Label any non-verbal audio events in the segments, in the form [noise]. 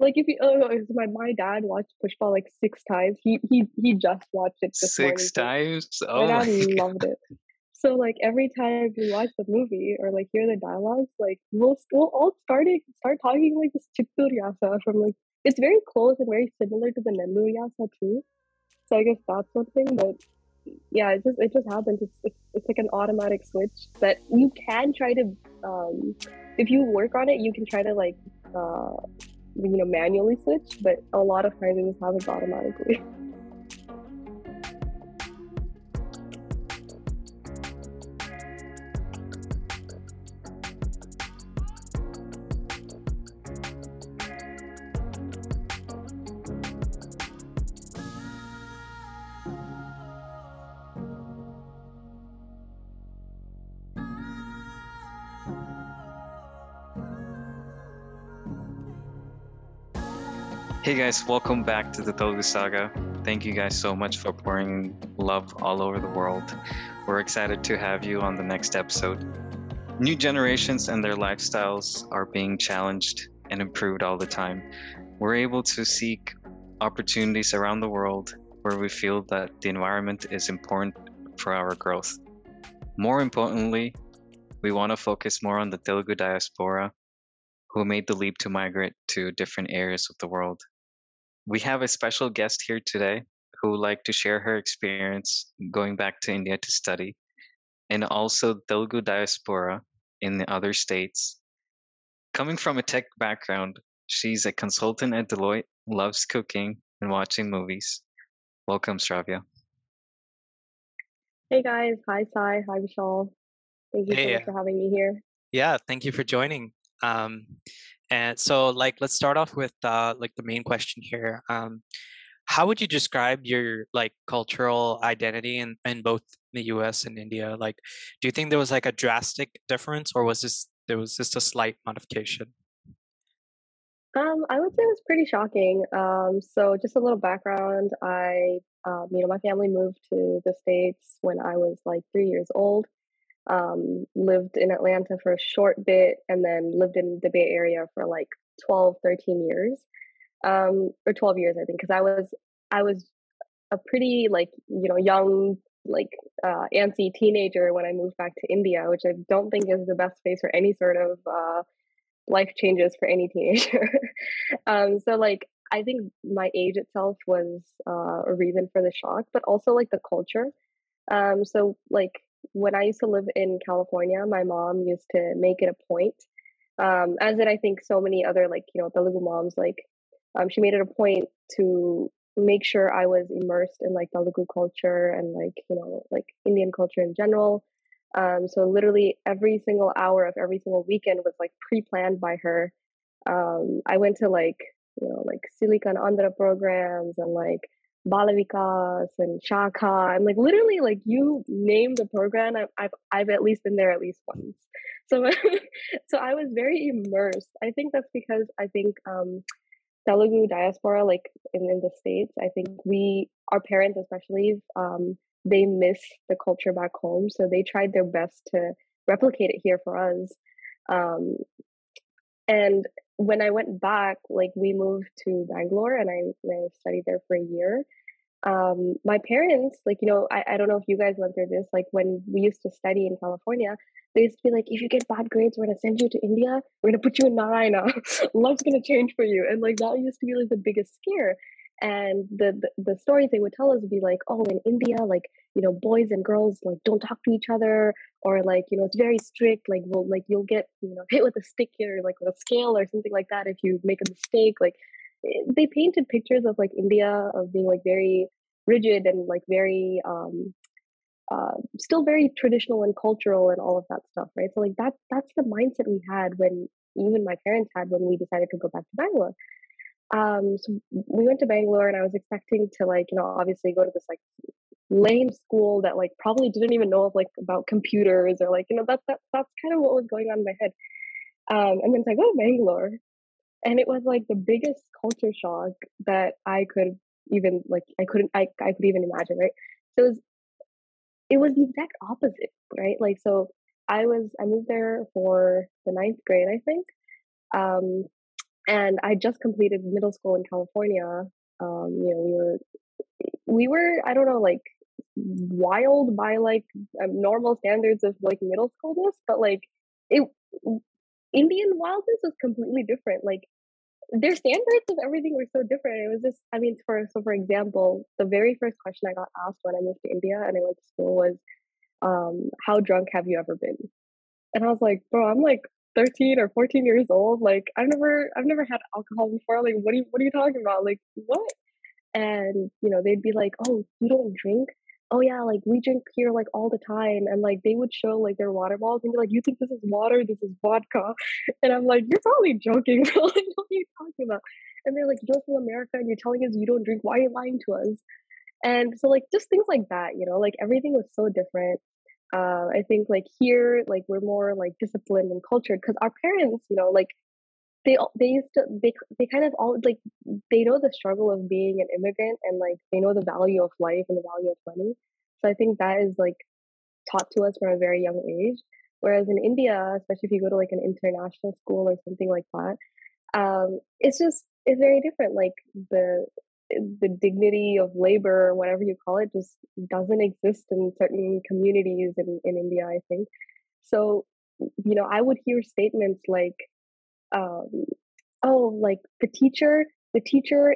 like if you oh my my dad watched Pushpa like six times. He he he just watched it six morning. times. Oh my dad [laughs] loved it. So like every time we watch the movie or like hear the dialogues, like we'll we'll all start start talking like this Chittur from like it's very close and very similar to the Nellore Yasa too. So I guess that's one thing, but yeah, it just it just happens. It's it's, it's like an automatic switch that you can try to um, if you work on it, you can try to like uh, you know manually switch, but a lot of times it just happens automatically. Hey guys, welcome back to the Telugu Saga. Thank you guys so much for pouring love all over the world. We're excited to have you on the next episode. New generations and their lifestyles are being challenged and improved all the time. We're able to seek opportunities around the world where we feel that the environment is important for our growth. More importantly, we want to focus more on the Telugu diaspora who made the leap to migrate to different areas of the world we have a special guest here today who would like to share her experience going back to India to study and also Telugu diaspora in the other states. Coming from a tech background, she's a consultant at Deloitte, loves cooking and watching movies. Welcome, Shravya. Hey guys, hi Sai, hi Vishal. Thank you hey. so much for having me here. Yeah, thank you for joining. Um, and so, like, let's start off with uh, like the main question here. Um, how would you describe your like cultural identity in, in both the U.S. and India? Like, do you think there was like a drastic difference, or was this there was just a slight modification? Um, I would say it was pretty shocking. Um, so just a little background. I, um, you know, my family moved to the states when I was like three years old um, lived in Atlanta for a short bit and then lived in the Bay Area for like 12, 13 years. Um, or 12 years, I think, because I was, I was a pretty like, you know, young, like uh, antsy teenager when I moved back to India, which I don't think is the best place for any sort of uh, life changes for any teenager. [laughs] um, so like, I think my age itself was uh, a reason for the shock, but also like the culture. Um, so like when I used to live in California, my mom used to make it a point, um, as did I think so many other like you know Telugu moms. Like, um, she made it a point to make sure I was immersed in like Telugu culture and like you know like Indian culture in general. Um, so literally every single hour of every single weekend was like pre-planned by her. Um, I went to like you know like Silicon Andhra programs and like Balavikas and Shaka. And like literally like you name the program I've, I've I've at least been there at least once. So [laughs] so I was very immersed. I think that's because I think um Telugu diaspora like in, in the states I think we our parents especially um they miss the culture back home so they tried their best to replicate it here for us. Um and when I went back, like we moved to Bangalore and I, I studied there for a year. Um, my parents, like, you know, I, I don't know if you guys went through this, like when we used to study in California, they used to be like, if you get bad grades, we're gonna send you to India, we're gonna put you in Narayana. [laughs] Life's gonna change for you. And like that used to be like the biggest scare. And the, the the stories they would tell us would be like, oh, in India, like, you know, boys and girls like don't talk to each other, or like, you know, it's very strict, like well, like you'll get, you know, [laughs] hit with a stick here, like with a scale or something like that if you make a mistake. Like eh, they painted pictures of like India of being like very rigid and like very um uh, still very traditional and cultural and all of that stuff, right? So like that that's the mindset we had when even my parents had when we decided to go back to Bangalore. Um, so we went to Bangalore and I was expecting to like, you know, obviously go to this like lame school that like probably didn't even know of like about computers or like, you know, that, that that's kind of what was going on in my head. Um, and then so I go to Bangalore and it was like the biggest culture shock that I could even like I couldn't I, I could even imagine, right? So it was it was the exact opposite, right? Like so I was I moved there for the ninth grade, I think. Um and I just completed middle school in California. Um, you know, we were we were I don't know like wild by like um, normal standards of like middle schoolness, but like it Indian wildness was completely different. Like their standards of everything were so different. It was just I mean for so for example, the very first question I got asked when I moved to India and I went to school was, um, how drunk have you ever been? And I was like, bro, I'm like 13 or 14 years old. Like I've never I've never had alcohol before. Like what are you what are you talking about? Like what? And you know, they'd be like, Oh, you don't drink? Oh yeah, like we drink here like all the time. And like they would show like their water bottles and be like, You think this is water? This is vodka. [laughs] And I'm like, You're probably joking, [laughs] like, what are you talking about? And they're like, You're from America and you're telling us you don't drink. Why are you lying to us? And so like just things like that, you know, like everything was so different uh, I think like here, like we're more like disciplined and cultured because our parents, you know, like they they used to they they kind of all like they know the struggle of being an immigrant and like they know the value of life and the value of money. So I think that is like taught to us from a very young age. Whereas in India, especially if you go to like an international school or something like that, um, it's just it's very different. Like the the dignity of labor or whatever you call it just doesn't exist in certain communities in, in India, I think. So, you know, I would hear statements like, um, oh, like the teacher, the teacher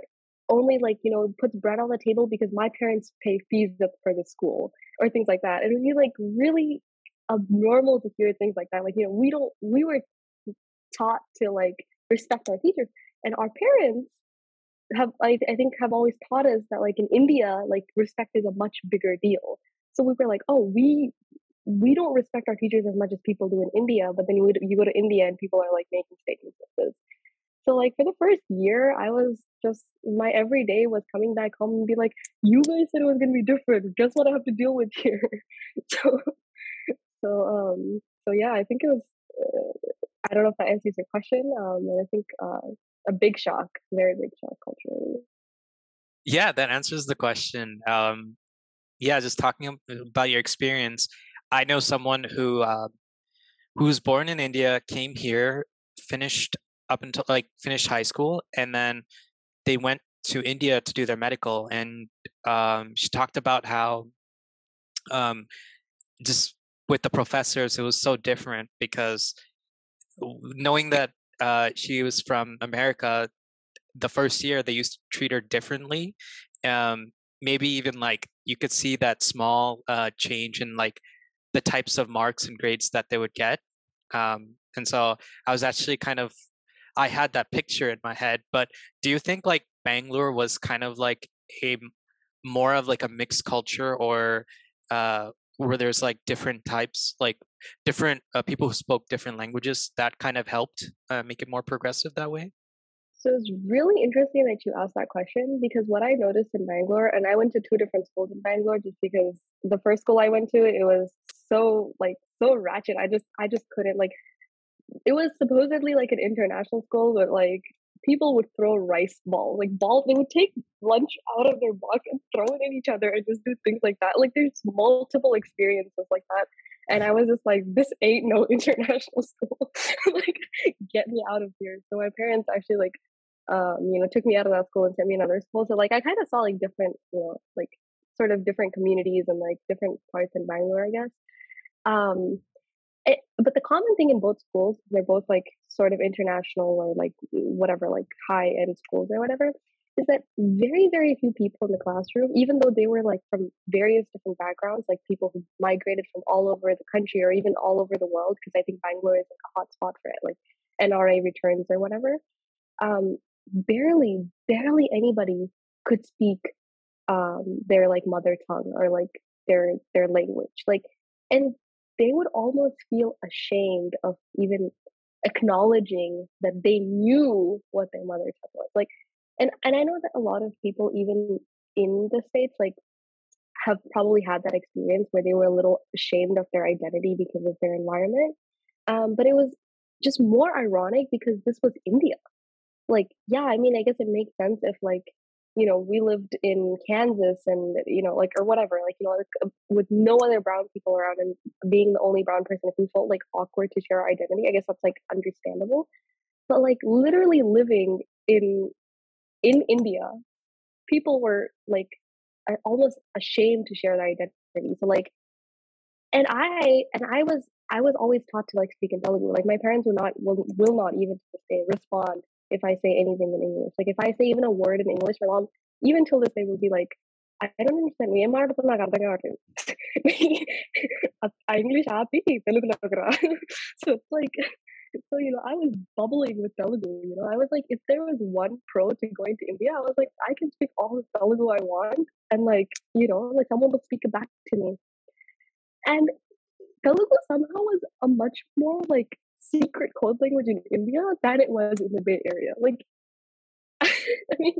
only like, you know, puts bread on the table because my parents pay fees for the school or things like that. It would be like really abnormal to hear things like that. Like, you know, we don't, we were taught to like respect our teachers and our parents have I, I think have always taught us that like in India, like respect is a much bigger deal. So we were like, oh, we we don't respect our teachers as much as people do in India, but then you you go to India and people are like making statements like this. So like for the first year, I was just my everyday was coming back home and be like, you guys said it was gonna be different. Guess what I have to deal with here? [laughs] so so um so yeah, I think it was. Uh, I don't know if that answers your question. Um, and I think uh, a big shock, very big shock culturally. Yeah, that answers the question. Um, yeah, just talking about your experience. I know someone who uh, who was born in India, came here, finished up until like finished high school, and then they went to India to do their medical. And um, she talked about how um, just with the professors, it was so different because knowing that uh, she was from America, the first year they used to treat her differently. Um, maybe even like you could see that small uh, change in like the types of marks and grades that they would get. Um, and so I was actually kind of I had that picture in my head. But do you think like Bangalore was kind of like a more of like a mixed culture, or uh, where there's like different types, like different uh, people who spoke different languages that kind of helped uh, make it more progressive that way? So it's really interesting that you asked that question because what I noticed in Bangalore, and I went to two different schools in Bangalore just because the first school I went to, it was so like so ratchet. I just I just couldn't like it was supposedly like an international school, but like people would throw rice balls, like balls. They would take lunch out of their box and throw it at each other and just do things like that. Like there's multiple experiences like that. And I was just like, this ain't no [laughs] international school. [laughs] like, get me out of here. So my parents actually like, um, you know, took me out of that school and sent me another school. So like, I kind of saw like different, you know, like sort of different communities and like different parts in Bangalore, I guess. Um, it, but the common thing in both schools, they're both like sort of international or like whatever, like high end schools or whatever, is that very, very few people in the classroom, even though they were like from various different backgrounds, like people who migrated from all over the country or even all over the world, because I think Bangalore is like a hot spot for it, like NRI returns or whatever. Um, barely, barely anybody could speak um, their like mother tongue or like their their language. Like, and they would almost feel ashamed of even acknowledging that they knew what their mother tongue was. Like, and and I know that a lot of people, even in the states, like have probably had that experience where they were a little ashamed of their identity because of their environment. Um, but it was just more ironic because this was India. Like, yeah, I mean, I guess it makes sense if like you know we lived in Kansas and you know like or whatever, like you know like, uh, with no other brown people around and being the only brown person, if we felt like awkward to share our identity, I guess that's like understandable. but like literally living in in India, people were like almost ashamed to share their identity. So like, and I and I was I was always taught to like speak in Telugu. Like my parents will not will, will not even say respond if I say anything in English. Like if I say even a word in English, my mom even till this day will be like, I don't understand. ఏం మాట్లాడుతున్నా నాకు అర్థం కావట్లేదు ఆ English ఆపి తెలుగులోకి రా so it's like so you know I was bubbling with Telugu you know I was like if there was one pro to going to India I was like I can speak all the Telugu I want and like you know like someone will speak it back to me and Telugu somehow was a much more like secret code language in India than it was in the Bay Area. Like, [laughs] I mean,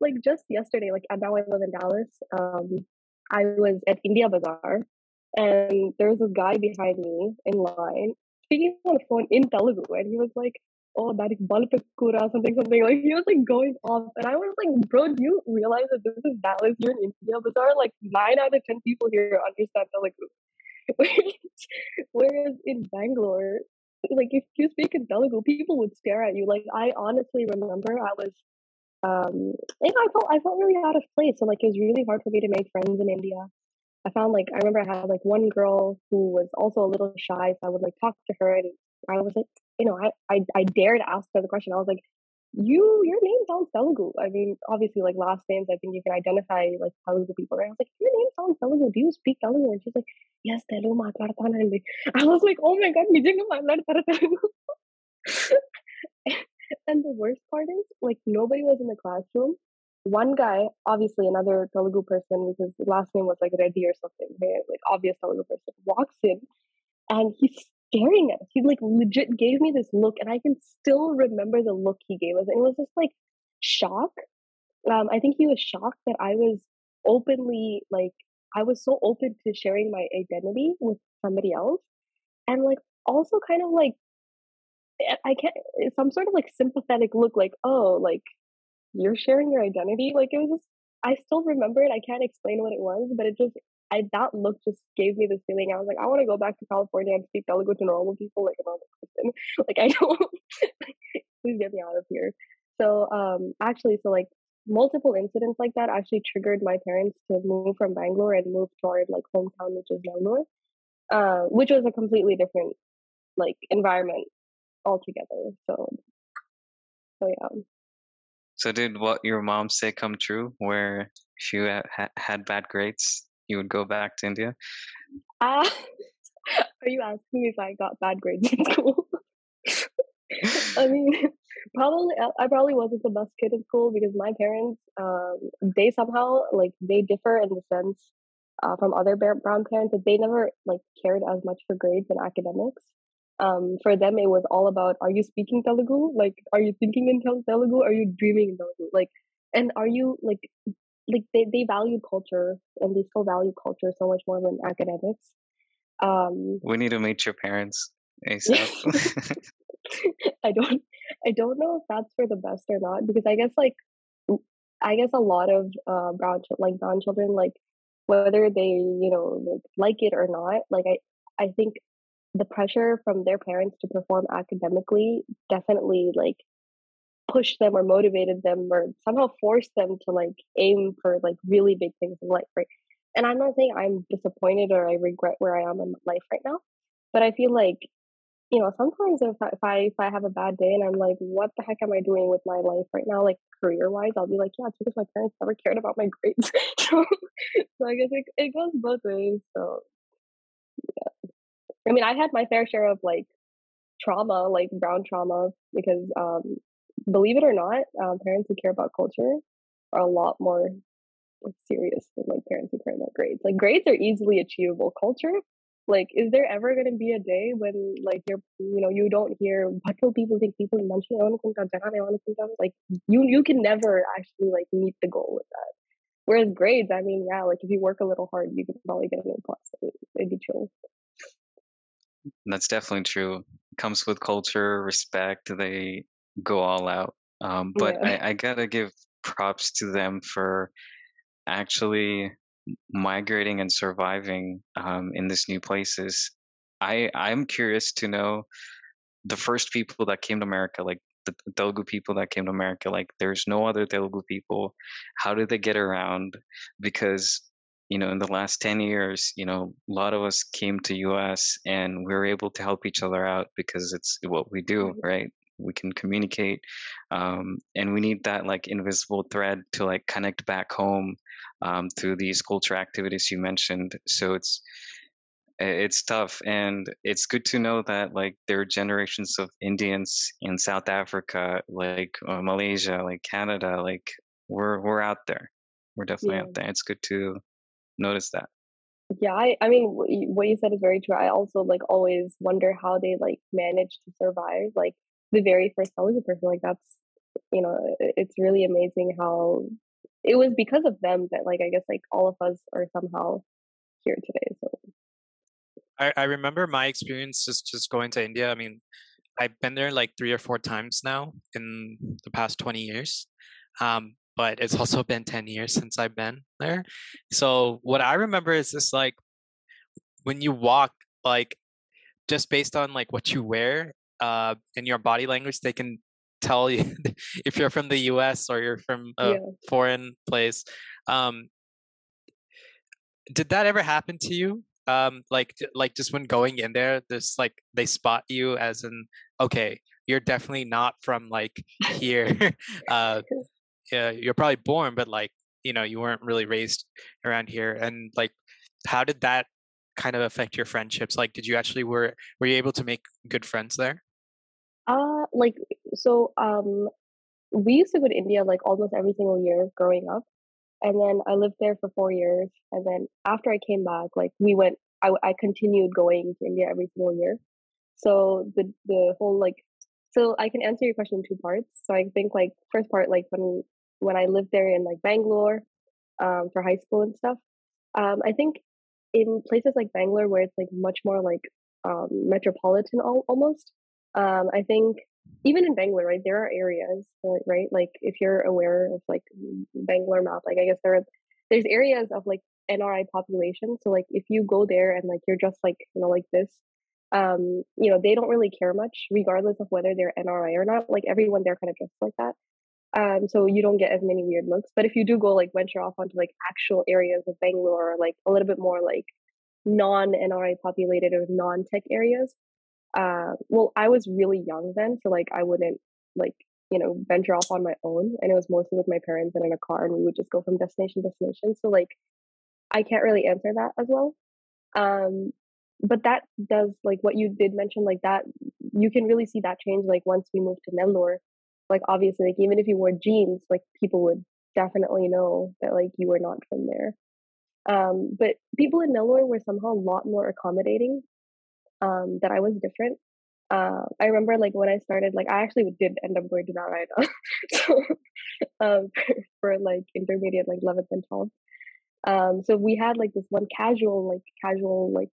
like just yesterday, like and now I live in Dallas. Um, I was at India Bazaar, and there was this guy behind me in line speaking on the phone in Telugu, and he was like, "Oh, that is balapakura, something, something." Like he was like going off, and I was like, "Bro, do you realize that this is Dallas? You're in India Bazaar. Like nine out of ten people here understand Telugu." [laughs] Whereas in Bangalore, like if you speak in Telugu, people would stare at you. Like I honestly remember I was um know, I felt I felt really out of place. So like it was really hard for me to make friends in India. I found like I remember I had like one girl who was also a little shy, so I would like talk to her and I was like, you know, I I, I dared ask her the question. I was like, you your name sounds Telugu. I mean, obviously, like last names, I think you can identify like Telugu people. And I was like, your name sounds Telugu. Do you speak Telugu? And she's like, yes, Telugu matladathanandi. [laughs] I was like, oh my god, nijanga matladataru Telugu. [laughs] And the worst part is, like, nobody was in the classroom. One guy, obviously another Telugu person, because his last name was like Reddy or something, like obvious Telugu person, walks in and he staring at us. He like legit gave me this look, and I can still remember the look he gave us. And it was just like shock. Um, I think he was shocked that I was openly like I was so open to sharing my identity with somebody else, and like also kind of like I can't some sort of like sympathetic look, like oh, like you're sharing your identity. Like it was just I still remember it. I can't explain what it was, but it just I that look just gave me this feeling. I was like, I want to go back to California and speak Telugu to normal people, like a normal person. [laughs] Like I don't [laughs] please get me out of here. So um actually so like multiple incidents like that actually triggered my parents to move from Bangalore and move toward like hometown, which is Bangalore. Uh, which was a completely different like environment altogether. So so yeah. So did what your mom say come true? Where if you ha- had bad grades, you would go back to India? Uh, [laughs] are you asking if I got bad grades in [laughs] school? I [laughs] mean, probably I probably wasn't the best kid in school because my parents, um, they somehow like they differ in the sense uh, from other brown parents that they never like cared as much for grades and academics. Um, for them, it was all about: Are you speaking Telugu? Like, are you thinking in Telugu? Are you dreaming in Telugu? Like, and are you like like they, they value culture and they still value culture so much more than academics. Um, we need to meet your parents [laughs] ASAP. I don't I don't know if that's for the best or not because I guess like I guess a lot of uh, brown like brown children like whether they you know like like it or not like I I think the pressure from their parents to perform academically definitely like pushed them or motivated them or somehow forced them to like aim for like really big things in life, right? And I'm not saying I'm disappointed or I regret where I am in life right now, but I feel like you know sometimes if I, if I if I have a bad day and I'm like, what the heck am I doing with my life right now, like career wise, I'll be like, yeah, it's because my parents never [laughs] cared about my grades. [laughs] so, so I guess it it goes both ways. So yeah, I mean, I had my fair share of like trauma, like brown trauma, because um believe it or not, um, parents who care about culture are a lot more serious than like parents who care about grades. Like grades are easily achievable. Culture, like, is there ever going to be a day when like you're, you know, you don't hear what will people think? People mention like you you can never actually like meet the goal with that. Whereas grades, I mean, yeah, like if you work a little hard, you can probably get an A plus. It'd be chill. That's definitely true. Comes with culture, respect. They go all out. Um, but Yeah. I, I gotta give props to them for actually migrating and surviving um, in this new places. I I'm curious to know the first people that came to America, like the Telugu people that came to America, like there's no other Telugu people. How did they get around? Because you know, in the last 10 years, you know, a lot of us came to US and we were able to help each other out because it's what we do, right? We can communicate. Um, and we need that like invisible thread to like connect back home um, through these culture activities you mentioned. So it's, it's tough and it's good to know that like there are generations of indians in south africa like uh, malaysia like canada like we're we're out there we're definitely yeah. out there it's good to notice that yeah I, I mean what you said is very true i also like always wonder how they like manage to survive like the very first television person like that's you know it's really amazing how it was because of them that like i guess like all of us are somehow here today so I, I remember my experience just just going to India. I mean, I've been there like three or four times now in the past 20 years. Um, but it's also been 10 years since I've been there. So what I remember is just like when you walk, like just based on like what you wear uh, and your body language, they can tell you [laughs] if you're from the US or you're from a yeah. foreign place. Um, did that ever happen to you? um like like just when going in there there's like they spot you as an okay you're definitely not from like here [laughs] uh [laughs] yeah you're probably born but like you know you weren't really raised around here and like how did that kind of affect your friendships like did you actually were were you able to make good friends there uh like so um we used to go to india like almost every single year growing up and then I lived there for four years. And then after I came back, like we went, I, I continued going to India every single year. So the the whole like, so I can answer your question in two parts. So I think like first part, like when when I lived there in like Bangalore, um, for high school and stuff. Um, I think in places like Bangalore where it's like much more like um metropolitan al- almost. Um, I think even in Bangalore, right, there are areas, right? Like if you're aware of like Bangalore map, like I guess there are there's areas of like NRI population. So like if you go there and like you're just like you know like this, um, you know they don't really care much, regardless of whether they're NRI or not. Like everyone there kind of dressed like that. Um, so you don't get as many weird looks. But if you do go like venture off onto like actual areas of Bangalore, like a little bit more like non NRI populated or non tech areas, uh, well, I was really young then, so like I wouldn't like you know venture off on my own, and it was mostly with my parents and in a car, and we would just go from destination to destination. So like I can't really answer that as well. Um, but that does like what you did mention, like that you can really see that change like once we moved to Nellore. Like obviously, like even if you wore jeans, like people would definitely know that like you were not from there. Um, but people in Nellore were somehow a lot more accommodating um, that I was different. Uh, I remember like when I started, like I actually did end up going to that Narayana, [laughs] so um, for, [laughs] for, like intermediate, like 11th and 12th. Um, so we had like this one casual, like casual, like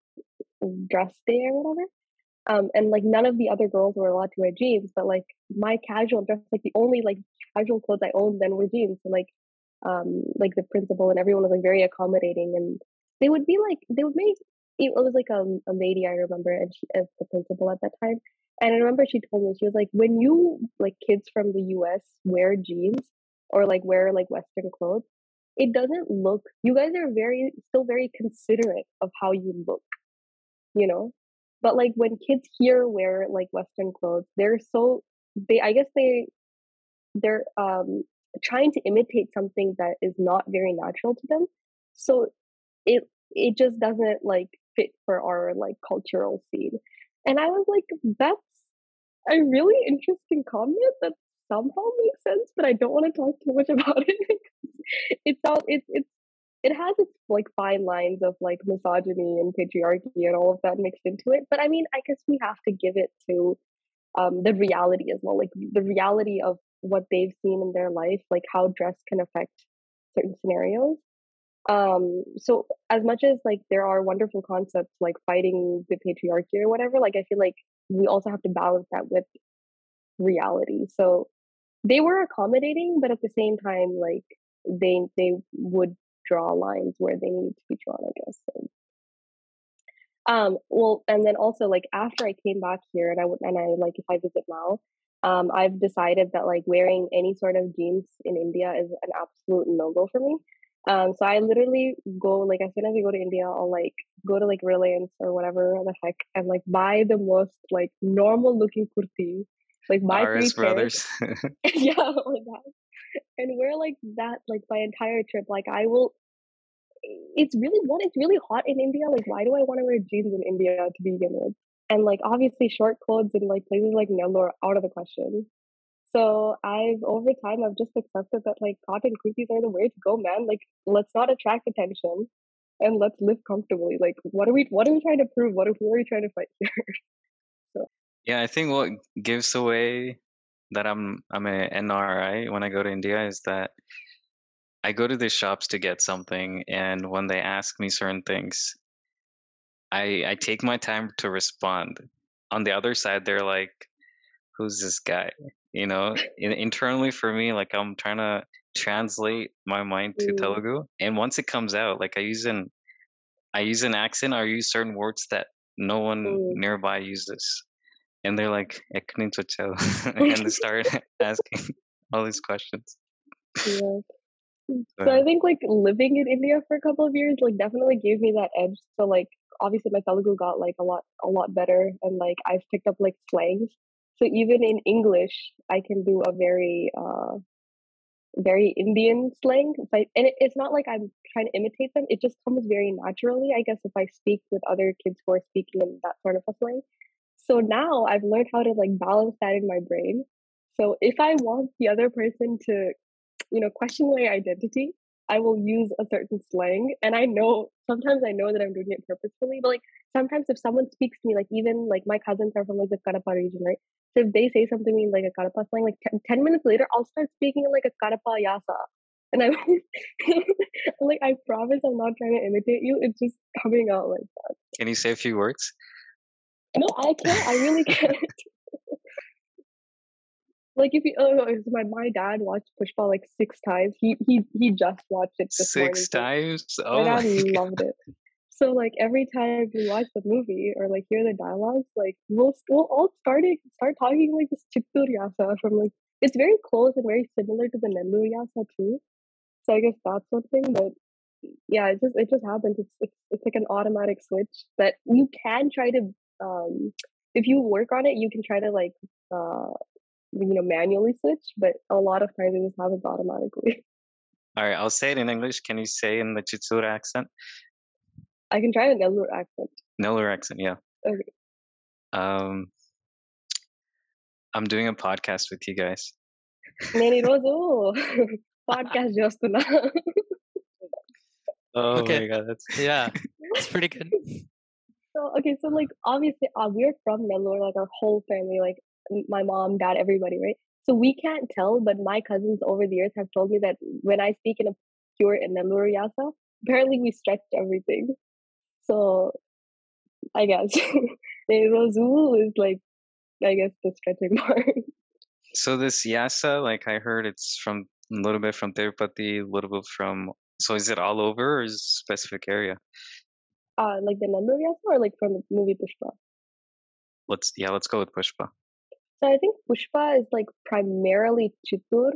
dress day or whatever. Um, and like none of the other girls were allowed to wear jeans, but like my casual dress, like the only like casual clothes I owned then were jeans. So like, um, like the principal and everyone was like very accommodating, and they would be like they would make it was like a, a lady I remember, and she as the principal at that time. And I remember she told me she was like, when you like kids from the U.S. wear jeans or like wear like Western clothes, it doesn't look. You guys are very still very considerate of how you look, you know. But like when kids here wear like Western clothes, they're so they. I guess they they're um trying to imitate something that is not very natural to them. So it it just doesn't like fit for our like cultural scene. And I was like, that's a really interesting comment that somehow makes sense, but I don't want to talk too much [laughs] about it. it's all it's it's it has its like fine lines of like misogyny and patriarchy and all of that mixed into it. But I mean, I guess we have to give it to um, the reality as well, like the reality of what they've seen in their life, like how dress can affect certain scenarios um so as much as like there are wonderful concepts like fighting the patriarchy or whatever like i feel like we also have to balance that with reality so they were accommodating but at the same time like they they would draw lines where they need to be drawn i guess so, Um, well, and then also like after I came back here and I would and I like if I visit now, um, I've decided that like wearing any sort of jeans in India is an absolute no go for me. Um, so I literally go like as soon as I go to India, I'll like go to like Reliance or whatever the heck and like buy the most like normal looking kurti, like buy RS three. Brothers. [laughs] [laughs] yeah, like that. And wear like that like my entire trip. Like I will it's really what it's really hot in India. Like why do I want to wear jeans in India to begin with? And like obviously short clothes in like places like Nellore out of the question. So I've over time I've just accepted that like cotton kurtis are the way to go, man. Like let's not attract attention and let's live comfortably. Like what are we what are we trying to prove? What are, who are we trying to fight [laughs] here? yeah, I think what gives away that I'm I'm a NRI when I go to India is that I go to the shops to get something, and when they ask me certain things, I I take my time to respond. On the other side, they're like, "Who's this guy?" you know in, internally for me like i'm trying to translate my mind to mm. telugu and once it comes out like i use an i use an accent or use certain words that no one mm. nearby uses and they're like eh, [laughs] and they start [laughs] [laughs] asking all these questions yeah. so i think like living in india for a couple of years like definitely gave me that edge so like obviously my telugu got like a lot a lot better and like i've picked up like slangs so even in English I can do a very uh very Indian slang. I, and it, it's not like I'm trying to imitate them. It just comes very naturally, I guess, if I speak with other kids who are speaking in that sort of a slang. So now I've learned how to like balance that in my brain. So if I want the other person to you know, question my identity, I will use a certain slang. And I know sometimes I know that I'm doing it purposefully, but like sometimes if someone speaks to me, like even like my cousins are from like the Kadapa region, right? So if they say something to me in like a Kadapa slang, like 10, 10 minutes later, I'll start speaking in like a Kadapa Yasa. And I'm [laughs] like, I promise I'm not trying to imitate you. It's just coming out like that. can you say a few words? No, I can't. I really can't. [laughs] Like if you, oh, my my dad watched Pushpa like six times. He he he just watched it this morning. Six times? My Oh dad god! [laughs] loved it. So like every time we watch the movie or like hear the dialogues, like we'll we'll all start start talking like this Chittur Yasa from like it's very close and very similar to the Nellore Yasa too. So I guess that's one thing, but yeah, it just it just happens. It's it's it's like an automatic switch that you can try to um if you work on it, you can try to like uh you know manually switch, but a lot of times it just happens automatically. All right, I'll say it in English. Can you say in the Chittur accent? I can try the Nellore accent. Nellore accent, yeah. Okay. Um, I'm doing a podcast with you guys. [laughs] నేను ఈరోజు podcast చేస్తున్నా Oh Okay. my god, that's [laughs] Yeah, it's pretty good. so okay so like obviously uh, we're from Nellore like our whole family like m- my mom dad everybody right so we can't tell but my cousins over the years have told me that when I speak in a pure Nellore Yasa apparently we stretch everything so I guess [laughs] Rozu is like I guess the stretching [laughs] part so this Yasa, like I heard it's from a little bit from Tirupati, a little bit from so is it all over or is it a specific area? uh like the Nellore Yasa or like from the movie Pushpa Let's yeah, let's go with Pushpa. So I think Pushpa is like primarily Chittur,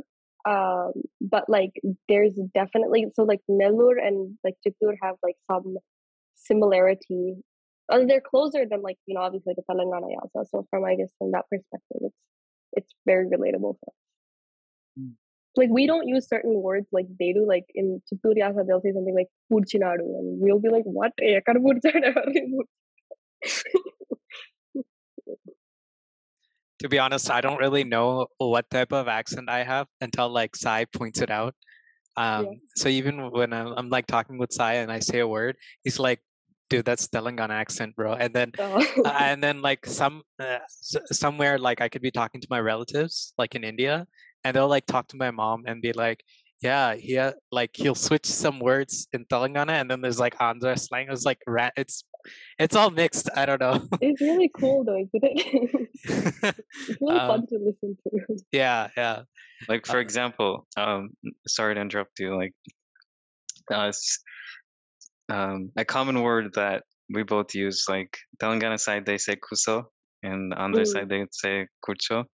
um, but like there's definitely so like Nellore and like Chittur have like some similarity. Uh, they're closer than like you know obviously the a Telangana Yasa. So from I guess from that perspective, it's it's very relatable for us. Mm. Like we don't use certain words like they do. Like in Chittur Yasa, they'll say something like "purchinadu," and we'll be like, "What? Eh, to be honest, I don't really know what type of accent I have until like Sai points it out. Um, yeah. So even when I'm, I'm, like talking with Sai and I say a word, he's like, "Dude, that's Telangana accent, bro." And then So, uh, and then like some uh, s- somewhere like I could be talking to my relatives like in India and they'll like talk to my mom and be like yeah he ha- like he'll switch some words in Telangana and then there's like Andhra slang it's like ra- it's it's all mixed I don't know it's really cool though, isn't it? [laughs] it's really Um, fun to listen to. [laughs] yeah yeah Like for Uh, example, um, sorry to interrupt you. Like, uh, s- um, a common word that we both use like Telangana side they say kuso and on their Mm. side they say kurcho.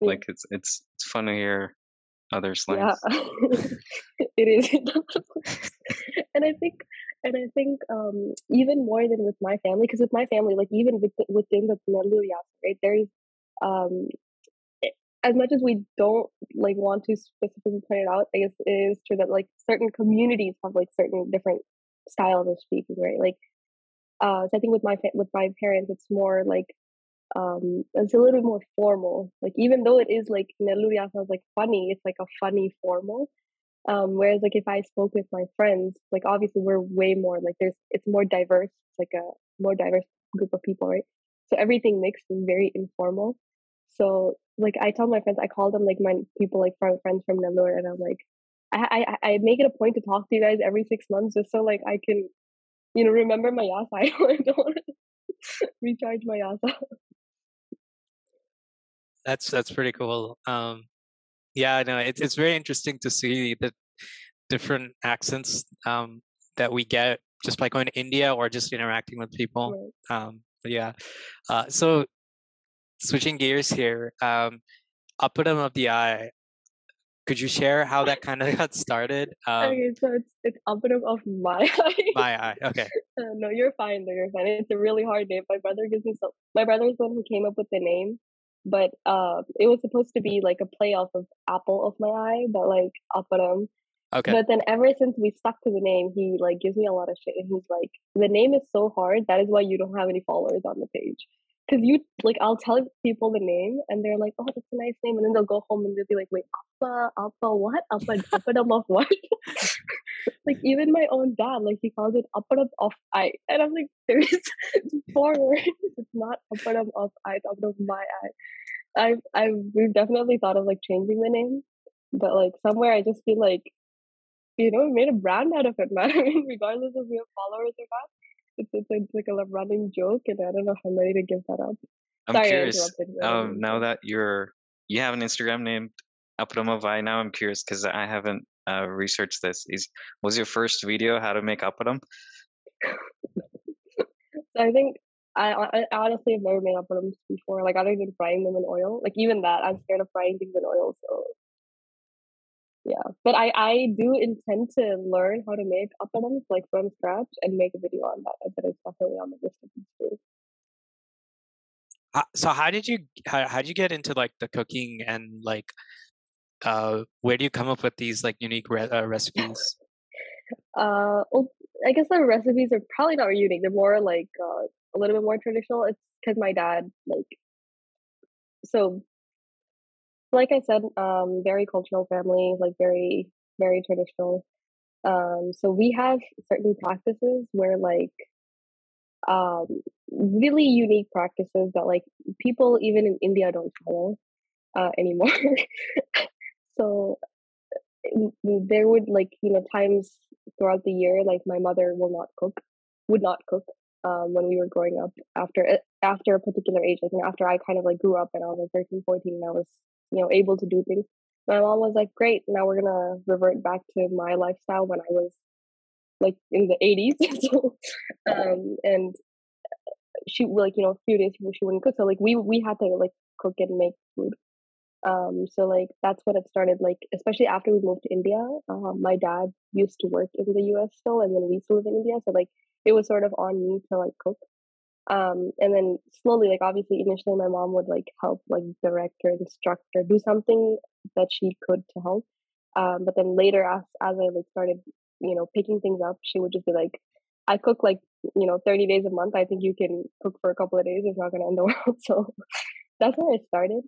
Yeah. Like it's it's it's fun to hear other slangs. Yeah, [laughs] it is. [laughs] and I think, and I think, um, even more than with my family, because with my family, like even within, within the Nellore Yasa, right, there is, um, as much as we don't like want to specifically point it out, I guess it is true that like certain communities have like certain different styles of speaking, right? Like, uh, so I think with my with my parents, it's more like um it's a little bit more formal. Like even though it is like Nelluriya sounds like funny it's like a funny formal. Um whereas like if i spoke with my friends like obviously we're way more like there's it's more diverse it's like a more diverse group of people right? So everything mixed is very informal. So like i tell my friends i call them like my people like fri- friends from Nellore and i'm like I, I I- make it a point to talk to you guys every six months just so like i can you know remember my yasa [laughs] i don't want to [laughs] recharge my yasa [laughs] That's that's pretty cool. Um, yeah, no, it's it's very interesting to see the different accents um, that we get just by going to India or just interacting with people. Right. Um, yeah. Uh, so switching gears here, um, Uppadam of the Eye. Could you share how that kind of [laughs] got started? Um, okay, so it's it's Appadam of my [laughs] eye. my eye. Okay. Uh, no, you're fine. though, You're fine. It's a really hard name. My brother gives me so. My brother's the one who came up with the name, but uh, it was supposed to be like a play off of apple of my eye, but like Aparam. Okay. But then ever since we stuck to the name, he like gives me a lot of shit, and he's like, the name is so hard. That is why you don't have any followers on the page. Cause you like, I'll tell people the name, and they're like, "Oh, that's a nice name," and then they'll go home and they'll be like, "Wait, Appa, Appa, what? Appa, Appadam of what?" [laughs] like even my own dad, like he calls it Appadam of I, and I'm like, "There's four words. It's not Appadam of I. It's Appadam of my eye." I've, I've, we've definitely thought of like changing the name, but like somewhere I just feel like you know, we made a brand out of it, [laughs] man. I mean, regardless if we have followers or not, it's, it's, it's like a running joke, and I don't know if I'm ready to give that up. I'm Sorry, curious. interrupted you. I Um, now that you're you have an Instagram named Appadama Vai, now I'm curious because I haven't uh, researched this. Is was your first video how to make appadam? [laughs] So I think I, I honestly have never made uppadams before. Like other than frying them in oil, like even that, I'm scared of frying things in oil. So yeah, but I I do intend to learn how to make uppadams like from scratch and make a video on that. That is definitely on the list of things to do. So how did you how how did you get into like the cooking and like uh where do you come up with these like unique re- uh, recipes? [laughs] Uh, well, I guess the recipes are probably not unique. They're more like uh, a little bit more traditional. It's because my dad like so. Like I said, um, very cultural family, like very very traditional. Um, so we have certain practices where like um really unique practices that like people even in India don't follow uh [laughs] anymore. so n- there would like you know times throughout the year like my mother will not cook would not cook um when we were growing up after uh, after a particular age like you know, after i kind of like grew up and i was like 13 14 and i was you know able to do things. My mom was like great now we're gonna revert back to my lifestyle when i was like in the 80s [laughs] so um and she like you know a few days before she wouldn't cook so like we we had to like cook and make food. Um so like that's when it started like especially after we moved to india um, my dad used to work in the us still and then we used to live in india so like it was sort of on me to like cook um and then slowly like obviously initially my mom would like help like direct or instruct or do something that she could to help. Um but then later as as i like started you know picking things up she would just be like i cook like you know 30 days a month. I think you can cook for a couple of days. It's not going to end the [laughs] world. So that's where it started.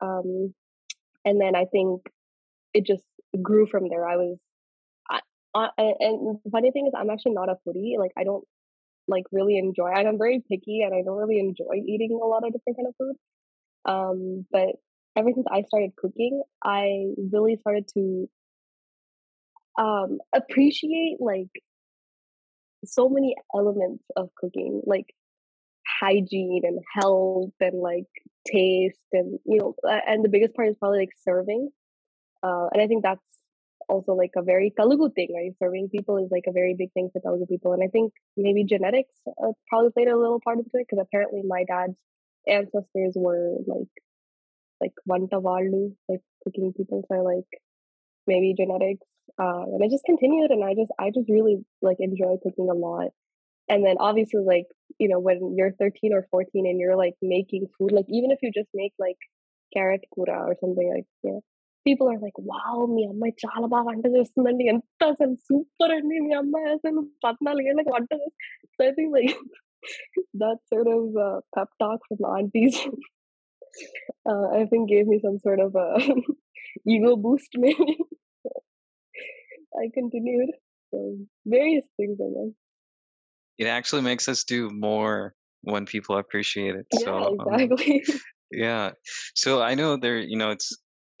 Um and then i think it just grew from there. I was I, I, and the funny thing is i'm actually not a foodie. Like i don't like really enjoy and i'm very picky and i don't really enjoy eating a lot of different kind of food. Um but ever since i started cooking i really started to um appreciate like so many elements of cooking like hygiene and health and like taste and you know and the biggest part is probably like serving. Uh, and i think that's also like a very Telugu thing, right? Serving people is like a very big thing for Telugu people, and I think maybe genetics uh, probably played a little part into it because apparently my dad's ancestors were like like vanta vallu, like cooking people, so like maybe genetics. Uh, and I just continued, and I just I just really like enjoy cooking a lot. And then obviously, like you know, when you're 13 or 14 and you're like making food, like even if you just make like carrot kura or something like yeah people are like wow మీ అమ్మాయి చాలా బాగా వంట చేస్తుందండి ఎంత అసలు super అండి మీ అమ్మాయి అసలు పద్నాలుగు ఏళ్ళకి వంట so I think like that sort of uh, pep talk from aunties uh, I think gave me some sort of a ego boost maybe I continued so various things I guess it actually makes us do more when people appreciate it yeah so um, exactly [laughs] yeah so i know there you know it's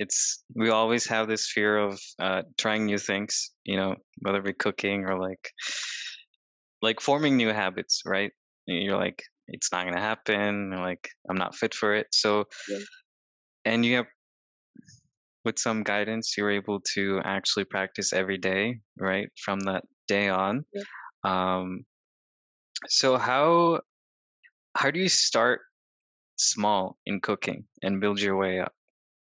it's we always have this fear of uh, trying new things you know whether it be cooking or like like forming new habits right you're like it's not gonna happen or like i'm not fit for it so Yeah. and you have with some guidance you're able to actually practice every day right from that day on Yeah. um so how how do you start small in cooking and build your way up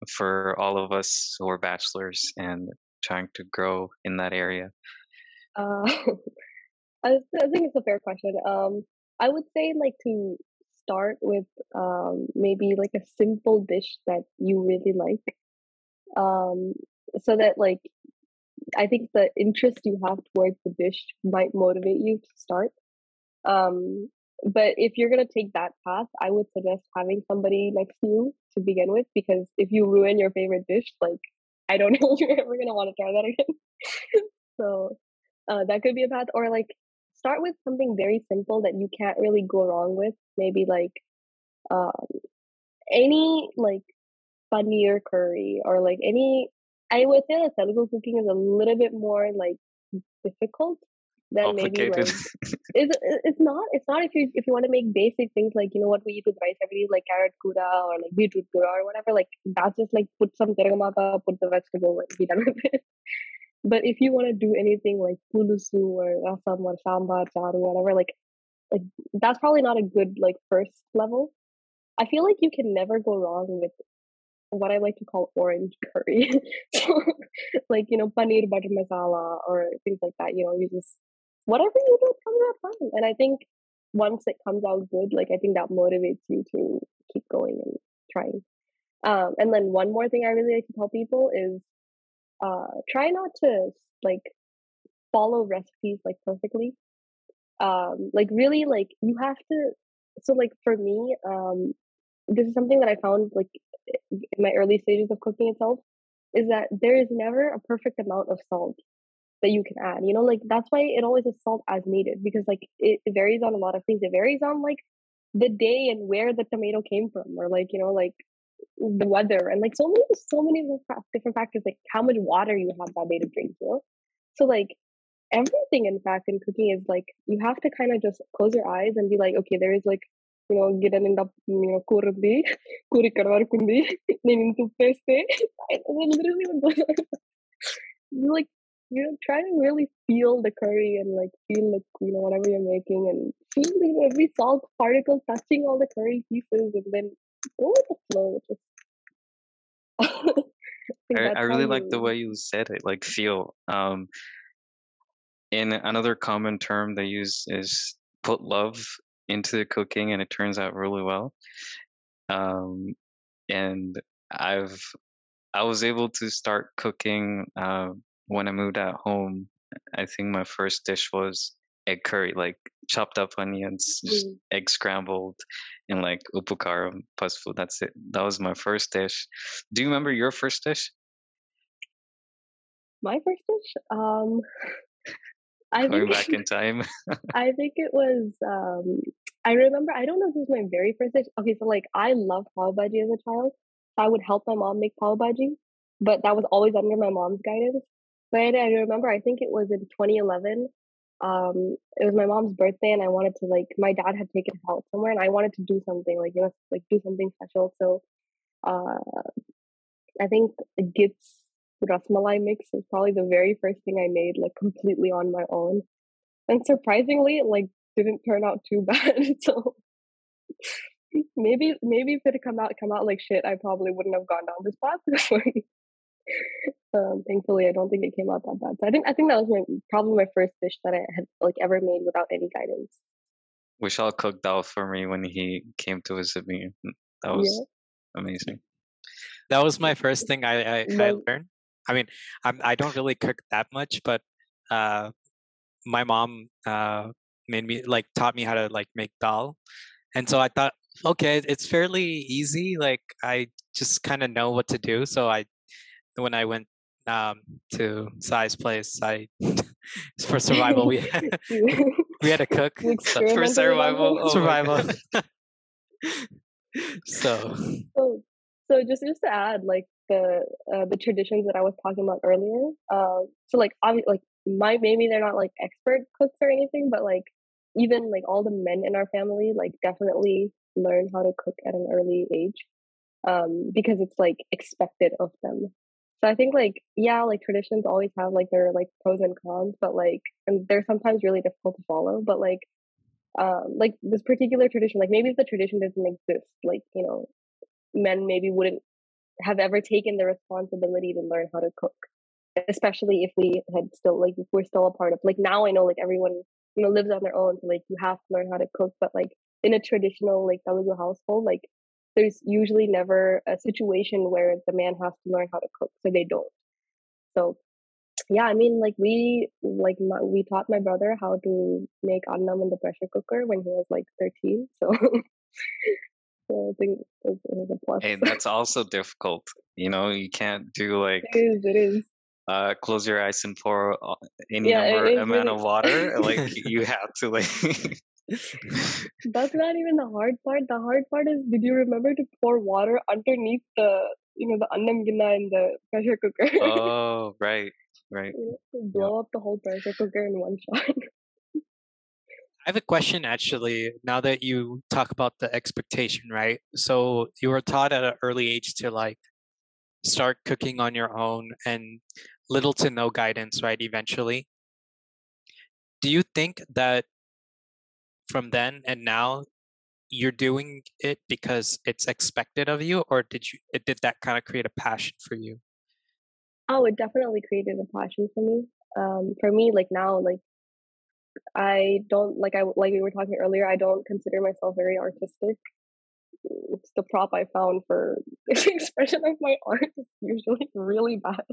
for all of us who are bachelors and trying to grow in that area? Uh, [laughs] I, think it's a fair question. Um, I would say like to start with um, maybe like a simple dish that you really like, um, so that like I think the interest you have towards the dish might motivate you to start. Um, but if you're gonna take that path, I would suggest having somebody next to you to begin with, because if you ruin your favorite dish, like I don't [laughs] know if you're ever gonna want to try that again. [laughs] so uh, that could be a path, or like start with something very simple that you can't really go wrong with. Maybe like um, any like paneer curry or like any. I would say that Telugu cooking is a little bit more like difficult than maybe like [laughs] it's it's not it's not if you if you want to make basic things like you know what we eat with rice every day like carrot kura or like beetroot kura or whatever like that's just like put some tirgamaka put the vegetable and be done [laughs] with it but if you want to do anything like pulusu or rasam or sambar charu whatever like like that's probably not a good like first level I feel like you can never go wrong with what I like to call orange [laughs] curry. so, like, you know, paneer butter masala or things like that. You know, you just, whatever you do, comes out fine. And I think once it comes out good, like, I think that motivates you to keep going and trying. Um, and then one more thing I really like to tell people is uh, try not to, like, follow recipes, like, perfectly. Um, like, really, like, you have to, so, like, for me, um, this is something that I found, like, in my early stages of cooking itself is that there is never a perfect amount of salt that you can add you know like that's why it always is salt as needed because like it, it varies on a lot of things. It varies on like the day and where the tomato came from or like you know like the weather and like so many so many different factors like how much water you have that day to drink you know? So like everything in fact in cooking is like you have to kind of just close your eyes and be like okay there is like you know ಗಿಡನಿಂದ you know ಕೂರದಿ ಕೂರಿ ಕಡವರ್ಕುಂದಿ ನೀನಿನ್ ತುಪ್ಪ ಎಷ್ಟೇ literally [laughs] like you know try to really feel the curry and like feel like you know whatever you're making and feel you know, every salt particle touching all the curry pieces and then go with the flow. Just [laughs] I I, I really like the way you said it, like feel. Um, and another common term they use is put love into the cooking, and it turns out really well. Um, and I've I was able to start cooking uh, when I moved at home. I think my first dish was egg curry, like chopped up onions, just Mm. egg scrambled, and like upukaram pasfu. That's it. That was my first dish. Do you remember your first dish? my first dish. Um, [laughs] I Going think back in [laughs] time. I think it was. Um, I remember. I don't know if this was my very first dish. Okay, so like I loved pav bhaji as a child. So I would help my mom make pav bhaji, but that was always under my mom's guidance. But I remember. I think it was in 2011. Um, it was my mom's birthday, and I wanted to like. My dad had taken us out somewhere, and I wanted to do something like you know like do something special. So, uh, I think Gits rasmalai mix was probably the very first thing I made like completely on my own. And surprisingly, it like didn't turn out too [laughs] bad. so [laughs] maybe maybe if it had come out come out like shit, I probably wouldn't have gone down this path. [laughs] um, thankfully, I don't think it came out that bad. So I think I think that was my probably my first dish that I had like ever made without any guidance. Vishal cooked dal for me when he came to visit me. That was yeah. amazing. That was my first thing I I, I learned. I mean, I'm I don't really cook that much, but uh, my mom uh made me like taught me how to like make dal, and so I thought, okay, it's fairly easy. Like I just kind of know what to do. So I, when I went um to Sai's place, I [laughs] for survival [laughs] we had, [laughs] we had to cook so for survival. Oh survival. so. so so just just to add like the uh, the traditions that I was talking about earlier. Uh, so like obviously like my maybe they're not like expert cooks or anything, but like even like all the men in our family like definitely learn how to cook at an early age um, because it's like expected of them. So I think like yeah, like traditions always have like their like pros and cons, but like and they're sometimes really difficult to follow. But like um, like this particular tradition, like maybe if the tradition doesn't exist, like you know, men maybe wouldn't have ever taken the responsibility to learn how to cook especially if we had still like if we're still a part of like now i know like everyone you know lives on their own so like you have to learn how to cook but like in a traditional like telugu household like there's usually never a situation where the man has to learn how to cook so they don't so yeah i mean like we like my, we taught my brother how to make annam in the pressure cooker when he was like 13 so So [laughs] I think it was a plus. Hey, [laughs] that's also difficult. You know, you can't do like it is. It is. Uh, close your eyes and pour uh, any yeah, number amount really... of water. like [laughs] you have to like. [laughs] that's not even the hard part. The hard part is, did you remember to pour water underneath the you know the annam ginna in the pressure cooker? oh, [laughs] right, right. blow yep. up the whole pressure cooker in one shot. I have a question actually, now that you talk about the expectation, right? So you were taught at an early age to like start cooking on your own and little to no guidance, right? Eventually. Do you think that from then and now you're doing it because it's expected of you or did you it did that kind of create a passion for you oh it definitely created a passion for me um for me like now like I don't like I like we were talking earlier. I don't consider myself very artistic. It's the prop I found for [laughs] the expression of my art is usually [laughs] really bad.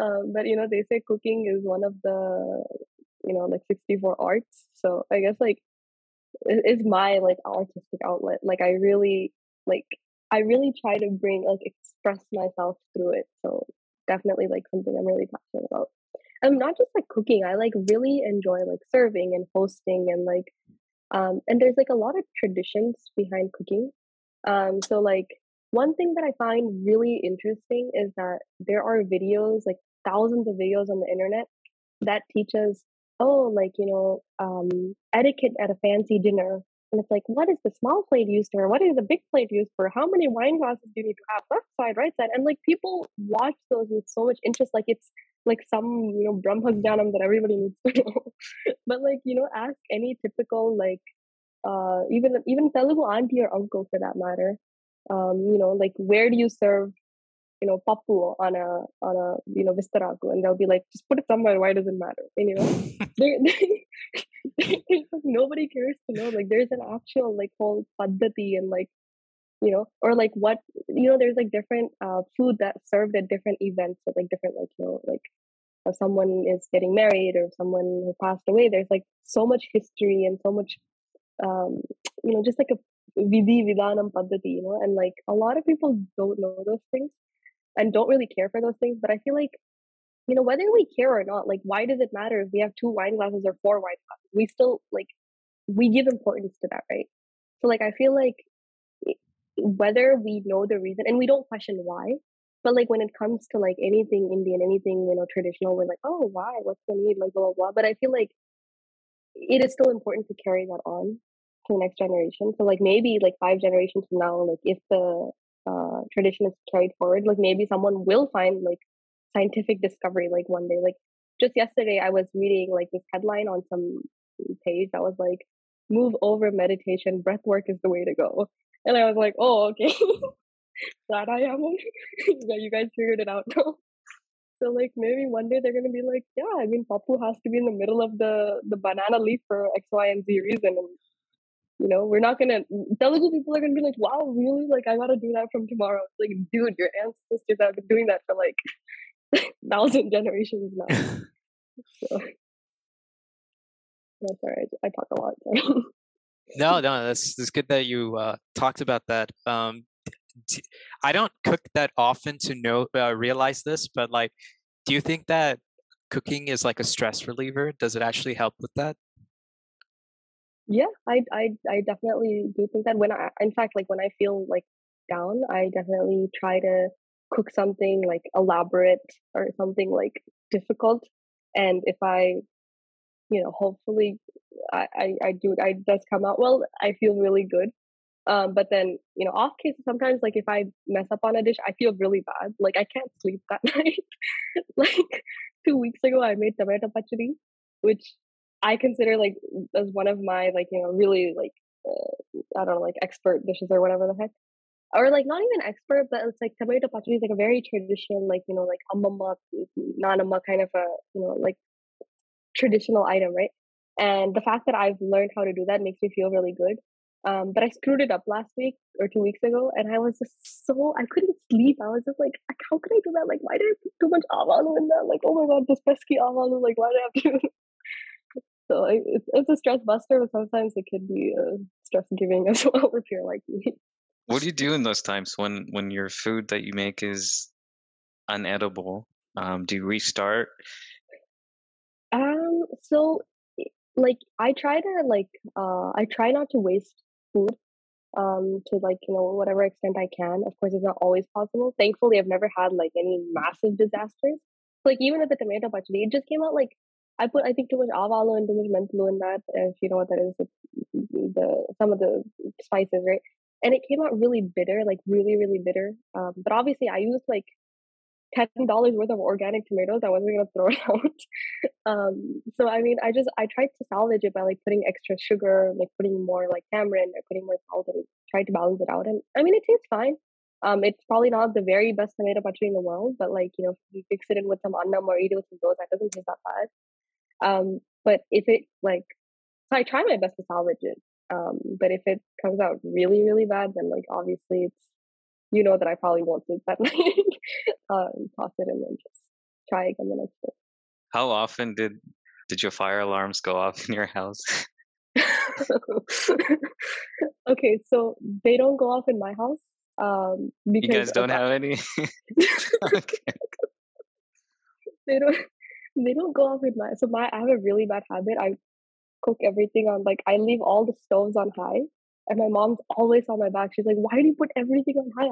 Um, but you know, they say cooking is one of the you know like sixty four arts. So I guess like is my like artistic outlet. Like I really like I really try to bring like express myself through it. So definitely like something I'm really passionate about. I'm not just like cooking. I like really enjoy like serving and hosting and like um and there's like a lot of traditions behind cooking. Um so like one thing that I find really interesting is that there are videos like thousands of videos on the internet that teach us oh like you know um etiquette at a fancy dinner and it's like what is the small plate used for? What is the big plate used for? How many wine glasses do you need to have? Left side right side and like people watch those with so much interest like it's like some you know brahma jnanam that everybody needs to know. [laughs] But like you know ask any typical like uh even even telugu auntie or uncle for that matter um you know like where do you serve you know papu on a on a you know vistaraku and they'll be like just put it somewhere why does it matter? And, you know [laughs] [laughs] nobody cares to know like there's an actual like whole paddati and like you know or like what you know there's like different uh food that served at different events at like different like you know like if someone is getting married or if someone who passed away there's like so much history and so much um you know just like a vidhi vidanam paddati you know and like a lot of people don't know those things and don't really care for those things but i feel like you know whether we care or not like why does it matter if we have two wine glasses or four wine glasses? We still like we give importance to that right? So like i feel like whether we know the reason and we don't question why but like when it comes to like anything indian anything you know traditional we're like oh why? What's the need? Like blah blah blah but i feel like it is still important to carry that on to the next generation. So like maybe like five generations from now like if the uh, tradition is carried forward like maybe someone will find like scientific discovery like one day. Like just yesterday, I was reading like this headline on some page that was like, "Move over meditation, breath work is the way to go." And I was like, "Oh, okay." [laughs] Glad I am. [laughs] yeah, you guys figured it out. [laughs] So like maybe one day they're gonna be like, yeah, I mean, Papu has to be in the middle of the the banana leaf for X, Y, and Z reason, and you know, we're not gonna Telugu people are gonna be like, wow, really? Like I gotta do that from tomorrow. It's like, dude, your ancestors have been doing that for like [laughs] thousand generations now. [laughs] so that's all right. I talk a lot. no, no, that's it's good that you uh, talked about that. Um, I don't cook that often to know uh, realize this, but like, do you think that cooking is like a stress reliever? Does it actually help with that? Yeah, I I I definitely do think that when I in fact like when I feel like down, I definitely try to cook something like elaborate or something like difficult. And if I, you know, hopefully I, I, I do I does come out well, I feel really good. Um, but then, you know, off cases, sometimes like if I mess up on a dish, I feel really bad. Like I can't sleep that [laughs] night. like two weeks ago, I made tomato pachadi, which I consider like as one of my like you know really like uh, I don't know like expert dishes or whatever the heck, or like not even expert, but it's like tomato pachadi is like a very traditional like you know like amma nanama kind of a you know like traditional item, right? And the fact that I've learned how to do that makes me feel really good. Um, but I screwed it up last week or two weeks ago, and I was just so I couldn't sleep. I was just like, how could I do that? Like, why did I put too much avalu in that? Like, oh my god, this pesky avalu. Like, why did I have to? So it's, it's a stress buster, but sometimes it could be uh, stress giving as [laughs] well if you're like me. What do you do in those times when when your food that you make is unedible? Um, do you restart? Um. So, like, I try to like, uh, I try not to waste food. Um, to like you know whatever extent I can. Of course, it's not always possible. Thankfully, I've never had like any massive disasters. Like even with the tomato pachadi, it just came out like I put I think too much avalo and too much mentolo in that. If you know what that is, the some of the spices, right? And it came out really bitter, like really really bitter. Um, but obviously, I used like ten dollars worth of organic tomatoes. I wasn't gonna [laughs] throw it out. um, so I mean, I just I tried to salvage it by like putting extra sugar, like putting more like tamarind, or putting more salt, and tried to balance it out. And I mean, it tastes fine. Um, it's probably not the very best tomato pachadi in the world, but like you know, if you fix it in with some annam or eat it with some those, that doesn't taste that bad. Um, but if it like, so I try my best to salvage it. Um, but if it comes out really, really bad, then like obviously it's, you know that I probably won't sleep that [laughs] night. um, toss it and then just try again the next day. How often did did your fire alarms go off in your house? [laughs] okay, so they don't go off in my house. Um, because you guys don't have any. [laughs] okay. They don't they don't go off with my so my I have a really bad habit. I cook everything on like I leave all the stoves on high. And my mom's always on my back. She's like, Why do you put everything on high?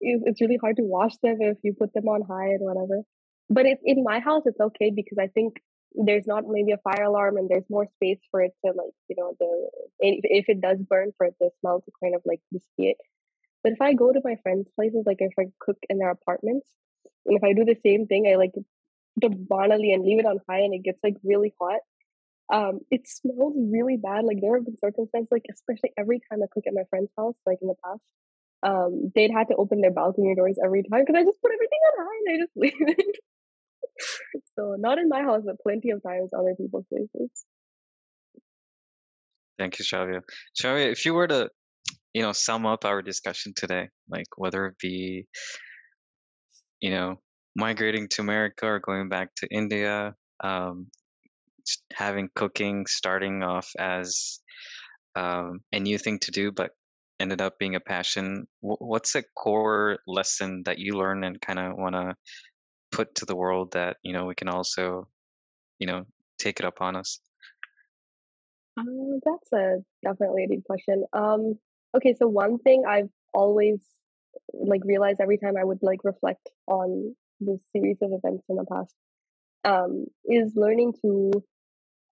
It's really hard to wash them if you put them on high and whatever. But it, in my house, it's okay because I think there's not maybe a fire alarm and there's more space for it to like you know the if it does burn for it the smell to kind of like dissipate. But if I go to my friends' places, like if I cook in their apartments, and if I do the same thing, I like the banali and leave it on high and it gets like really hot. Um, it smells really bad. Like there have been circumstances, like especially every time I cook at my friend's house, like in the past, um, they'd had to open their balcony doors every time because I just put everything on high and I just [laughs] leave it. so not in my house, but plenty of times other people's places. Thank you, Shavia. Shavia, if you were to, you know, sum up our discussion today, like whether it be you know, migrating to America or going back to India, um, having cooking starting off as um, a new thing to do, but ended up being a passion. what's a core lesson that you learn and kind of want to put to the world that you know we can also, you know, take it upon us? Uh, that's a definitely a deep question. Um, okay, so one thing I've always like realize every time I would like reflect on this series of events in the past um, is learning to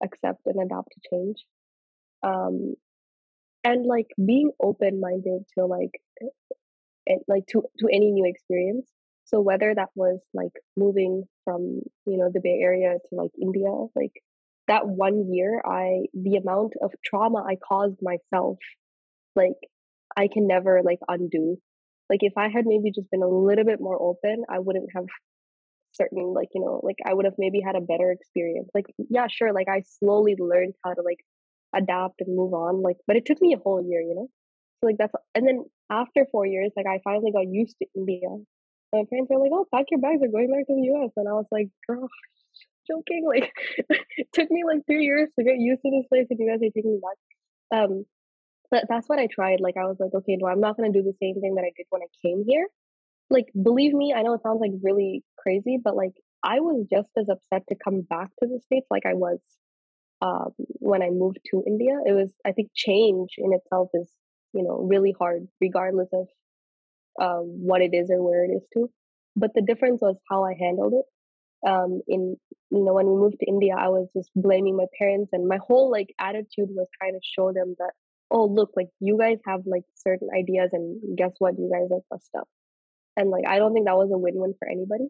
accept and adapt to change um, and like being open minded to like and like to to any new experience. So whether that was like moving from you know the Bay Area to like India, like that one year, I the amount of trauma I caused myself, like I can never like undo. Like if I had maybe just been a little bit more open, I wouldn't have certain like you know like I would have maybe had a better experience. Like yeah, sure, like I slowly learned how to like adapt and move on. Like but it took me a whole year, you know. So like that's and then after four years, like I finally got used to India. My parents were like, "Oh, pack your bags, we're going back to the U.S." And I was like, "Girl, [laughs] joking." Like, [laughs] it took me like three years to get used to this place, and you guys are taking me back. Um, but that's what I tried. Like, I was like, okay, no, I'm not gonna do the same thing that I did when I came here. Like, believe me, I know it sounds like really crazy, but like, I was just as upset to come back to the states like I was um, when I moved to India. It was, I think, change in itself is you know really hard regardless of um, what it is or where it is to but the difference was how i handled it um, in you know when we moved to india i was just blaming my parents and my whole like attitude was trying to show them that oh look like you guys have like certain ideas and guess what you guys are fussed up and like i don't think that was a win-win for anybody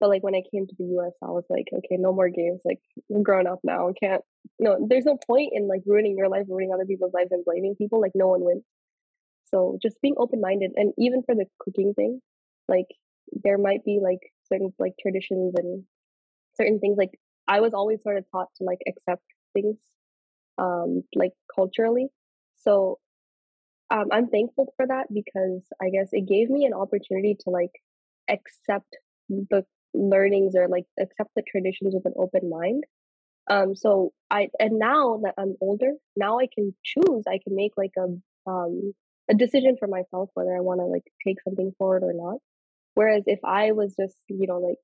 but like when i came to the us i was like okay no more games like i'm grown up now i can't no there's no point in like ruining your life ruining other people's lives and blaming people like no one wins so just being open minded, and even for the cooking thing, like there might be like certain like traditions and certain things. Like I was always sort of taught to like accept things, um, like culturally. So um, I'm thankful for that because I guess it gave me an opportunity to like accept the learnings or like accept the traditions with an open mind. Um, so I and now that I'm older, now I can choose. I can make like a um a decision for myself whether I want to like take something forward or not. Whereas if I was just, you know, like,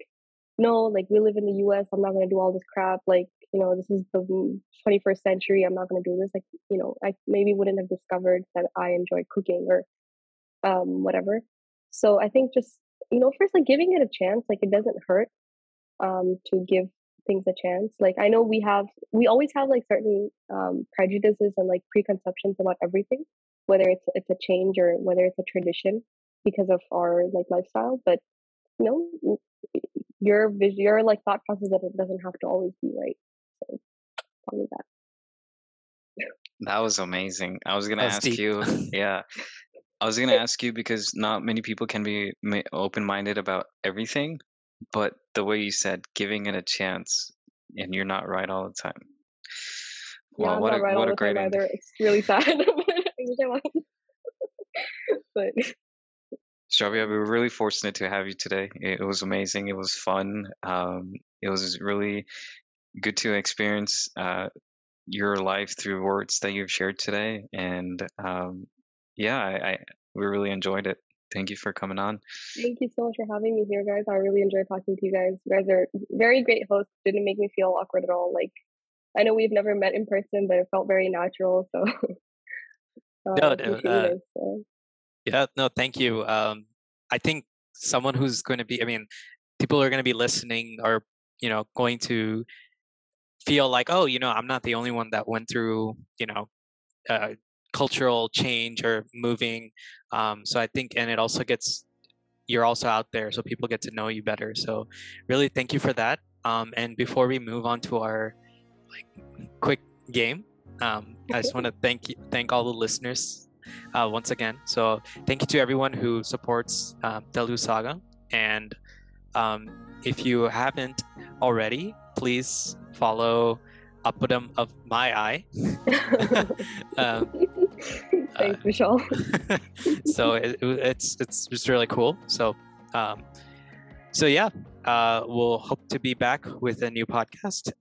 no, like we live in the US, I'm not going to do all this crap. Like, you know, this is the 21st century. I'm not going to do this. Like, you know, I maybe wouldn't have discovered that I enjoy cooking or um, whatever. So I think just, you know, first, like giving it a chance, like it doesn't hurt um, to give things a chance. Like I know we have, we always have like certain um, prejudices and like preconceptions about everything whether it's it's a change or whether it's a tradition because of our like lifestyle but you know your vision your like thought process that it doesn't have to always be right so probably that that was amazing i was gonna ask deep. you [laughs] yeah i was gonna ask you because not many people can be open-minded about everything but the way you said giving it a chance and you're not right all the time Wow, yeah, what, a, right what a great either. It's really [laughs] sad. but Strawberry, we were really fortunate to have you today. It was amazing. It was fun. Um, it was really good to experience uh, your life through words that you've shared today. And um, yeah, I, I, we really enjoyed it. Thank you for coming on. Thank you so much for having me here, guys. I really enjoyed talking to you guys. You guys are very great hosts. Didn't make me feel awkward at all. Like I know we've never met in person, but it felt very natural. So [laughs] no, no uh, so. yeah, no, thank you. Um, I think someone who's going to be, I mean, people are going to be listening or, you know, going to feel like, oh, you know, I'm not the only one that went through, you know, uh, cultural change or moving. Um, so I think, and it also gets, you're also out there, so people get to know you better. So really, thank you for that. Um, and before we move on to our like quick game, um, I just want to thank you, thank all the listeners uh, once again. So thank you to everyone who supports um, Saga. And um, if you haven't already, please follow Appadam of My Eye. [laughs] um, [laughs] Thanks, uh, Michelle. [laughs] so it, it's it's just really cool. So um, so yeah, uh, we'll hope to be back with a new podcast